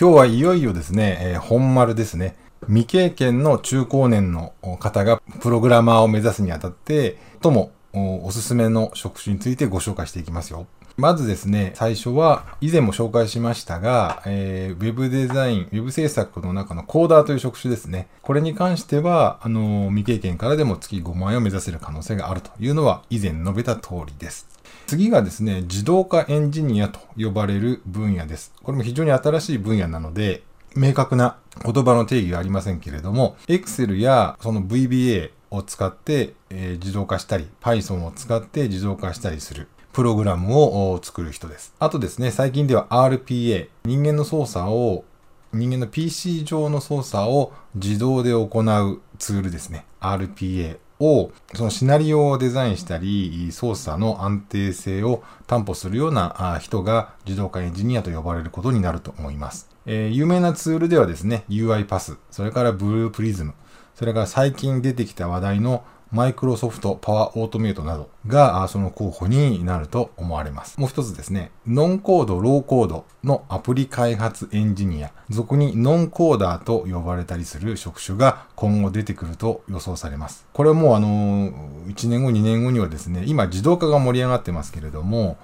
今日はいよいよですね、えー、本丸ですね。未経験の中高年の方がプログラマーを目指すにあたって、ともおすすめの職種についてご紹介していきますよ。まずですね、最初は以前も紹介しましたが、えー、ウェブデザイン、ウェブ制作の中のコーダーという職種ですね。これに関しては、あのー、未経験からでも月5万円を目指せる可能性があるというのは以前述べた通りです。次がですね、自動化エンジニアと呼ばれる分野です。これも非常に新しい分野なので、明確な言葉の定義はありませんけれども、Excel やその VBA を使って、えー、自動化したり、Python を使って自動化したりする。プログラムを作る人です。あとですね、最近では RPA、人間の操作を、人間の PC 上の操作を自動で行うツールですね。RPA を、そのシナリオをデザインしたり、操作の安定性を担保するような人が自動化エンジニアと呼ばれることになると思います。えー、有名なツールではですね、UI パス、それからブループリズム、それから最近出てきた話題のマイクロソフトパワーオートメイトなどがその候補になると思われます。もう一つですね、ノンコード、ローコードのアプリ開発エンジニア、俗にノンコーダーと呼ばれたりする職種が今後出てくると予想されます。これはもうあの、1年後、2年後にはですね、今自動化が盛り上がってますけれども、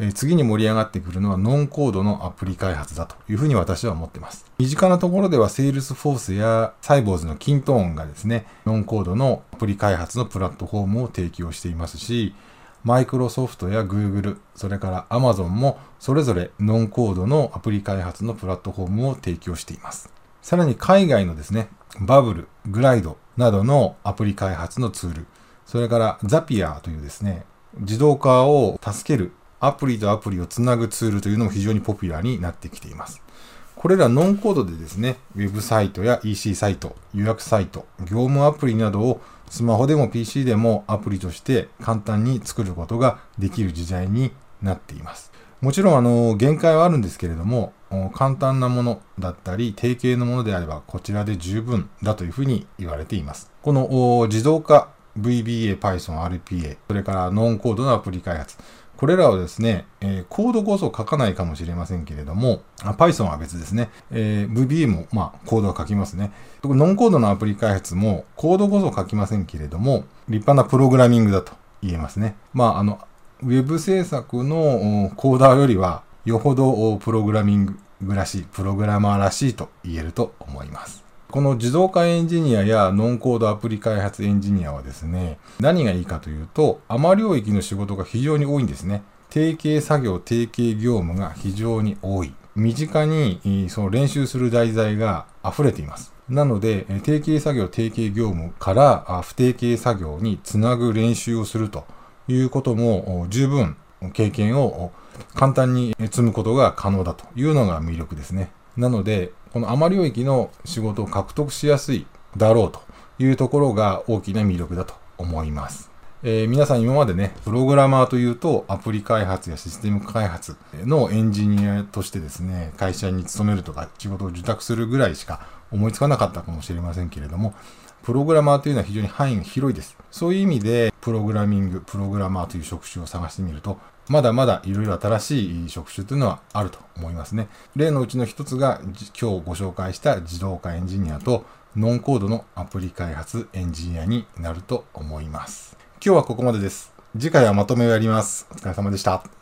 え次に盛り上がってくるのはノンコードのアプリ開発だというふうに私は思っています。身近なところでは Salesforce やサイボーズのキントーンがですね、ノンコードのアプリ開発のプラットフォームを提供していますし、マイクロソフトや Google、それから Amazon もそれぞれノンコードのアプリ開発のプラットフォームを提供しています。さらに海外のですね、バブル、グライドなどのアプリ開発のツール、それからザピアというですね、自動化を助けるアプリとアプリをつなぐツールというのも非常にポピュラーになってきています。これらノンコードでですね、ウェブサイトや EC サイト、予約サイト、業務アプリなどをスマホでも PC でもアプリとして簡単に作ることができる時代になっています。もちろん、あの、限界はあるんですけれども、簡単なものだったり、定型のものであれば、こちらで十分だというふうに言われています。この自動化 VBA、Python、RPA、それからノンコードのアプリ開発。これらをですね、えー、コードこそ書かないかもしれませんけれども、Python は別ですね。えー、VBA も、まあ、コードは書きますね。ノンコードのアプリ開発も、コードこそ書きませんけれども、立派なプログラミングだと言えますね。まあ、あの、ウェブ制作のコーダーよりは、よほどプログラミングらしい、プログラマーらしいと言えると思います。この自動化エンジニアやノンコードアプリ開発エンジニアはですね、何がいいかというと、雨領域の仕事が非常に多いんですね。定型作業、定型業務が非常に多い。身近にその練習する題材が溢れています。なので、定型作業、定型業務から不定型作業につなぐ練習をするということも十分経験を簡単に積むことが可能だというのが魅力ですね。なので、この余領域の仕事を獲得しやすいだろうというところが大きな魅力だと思います。えー、皆さん今までね、プログラマーというとアプリ開発やシステム開発のエンジニアとしてですね、会社に勤めるとか仕事を受託するぐらいしか思いつかなかったかもしれませんけれども、プログラマーというのは非常に範囲が広いです。そういう意味で、プログラミング、プログラマーという職種を探してみると、まだまだいろいろ新しい職種というのはあると思いますね。例のうちの一つが今日ご紹介した自動化エンジニアとノンコードのアプリ開発エンジニアになると思います。今日はここまでです。次回はまとめをやります。お疲れ様でした。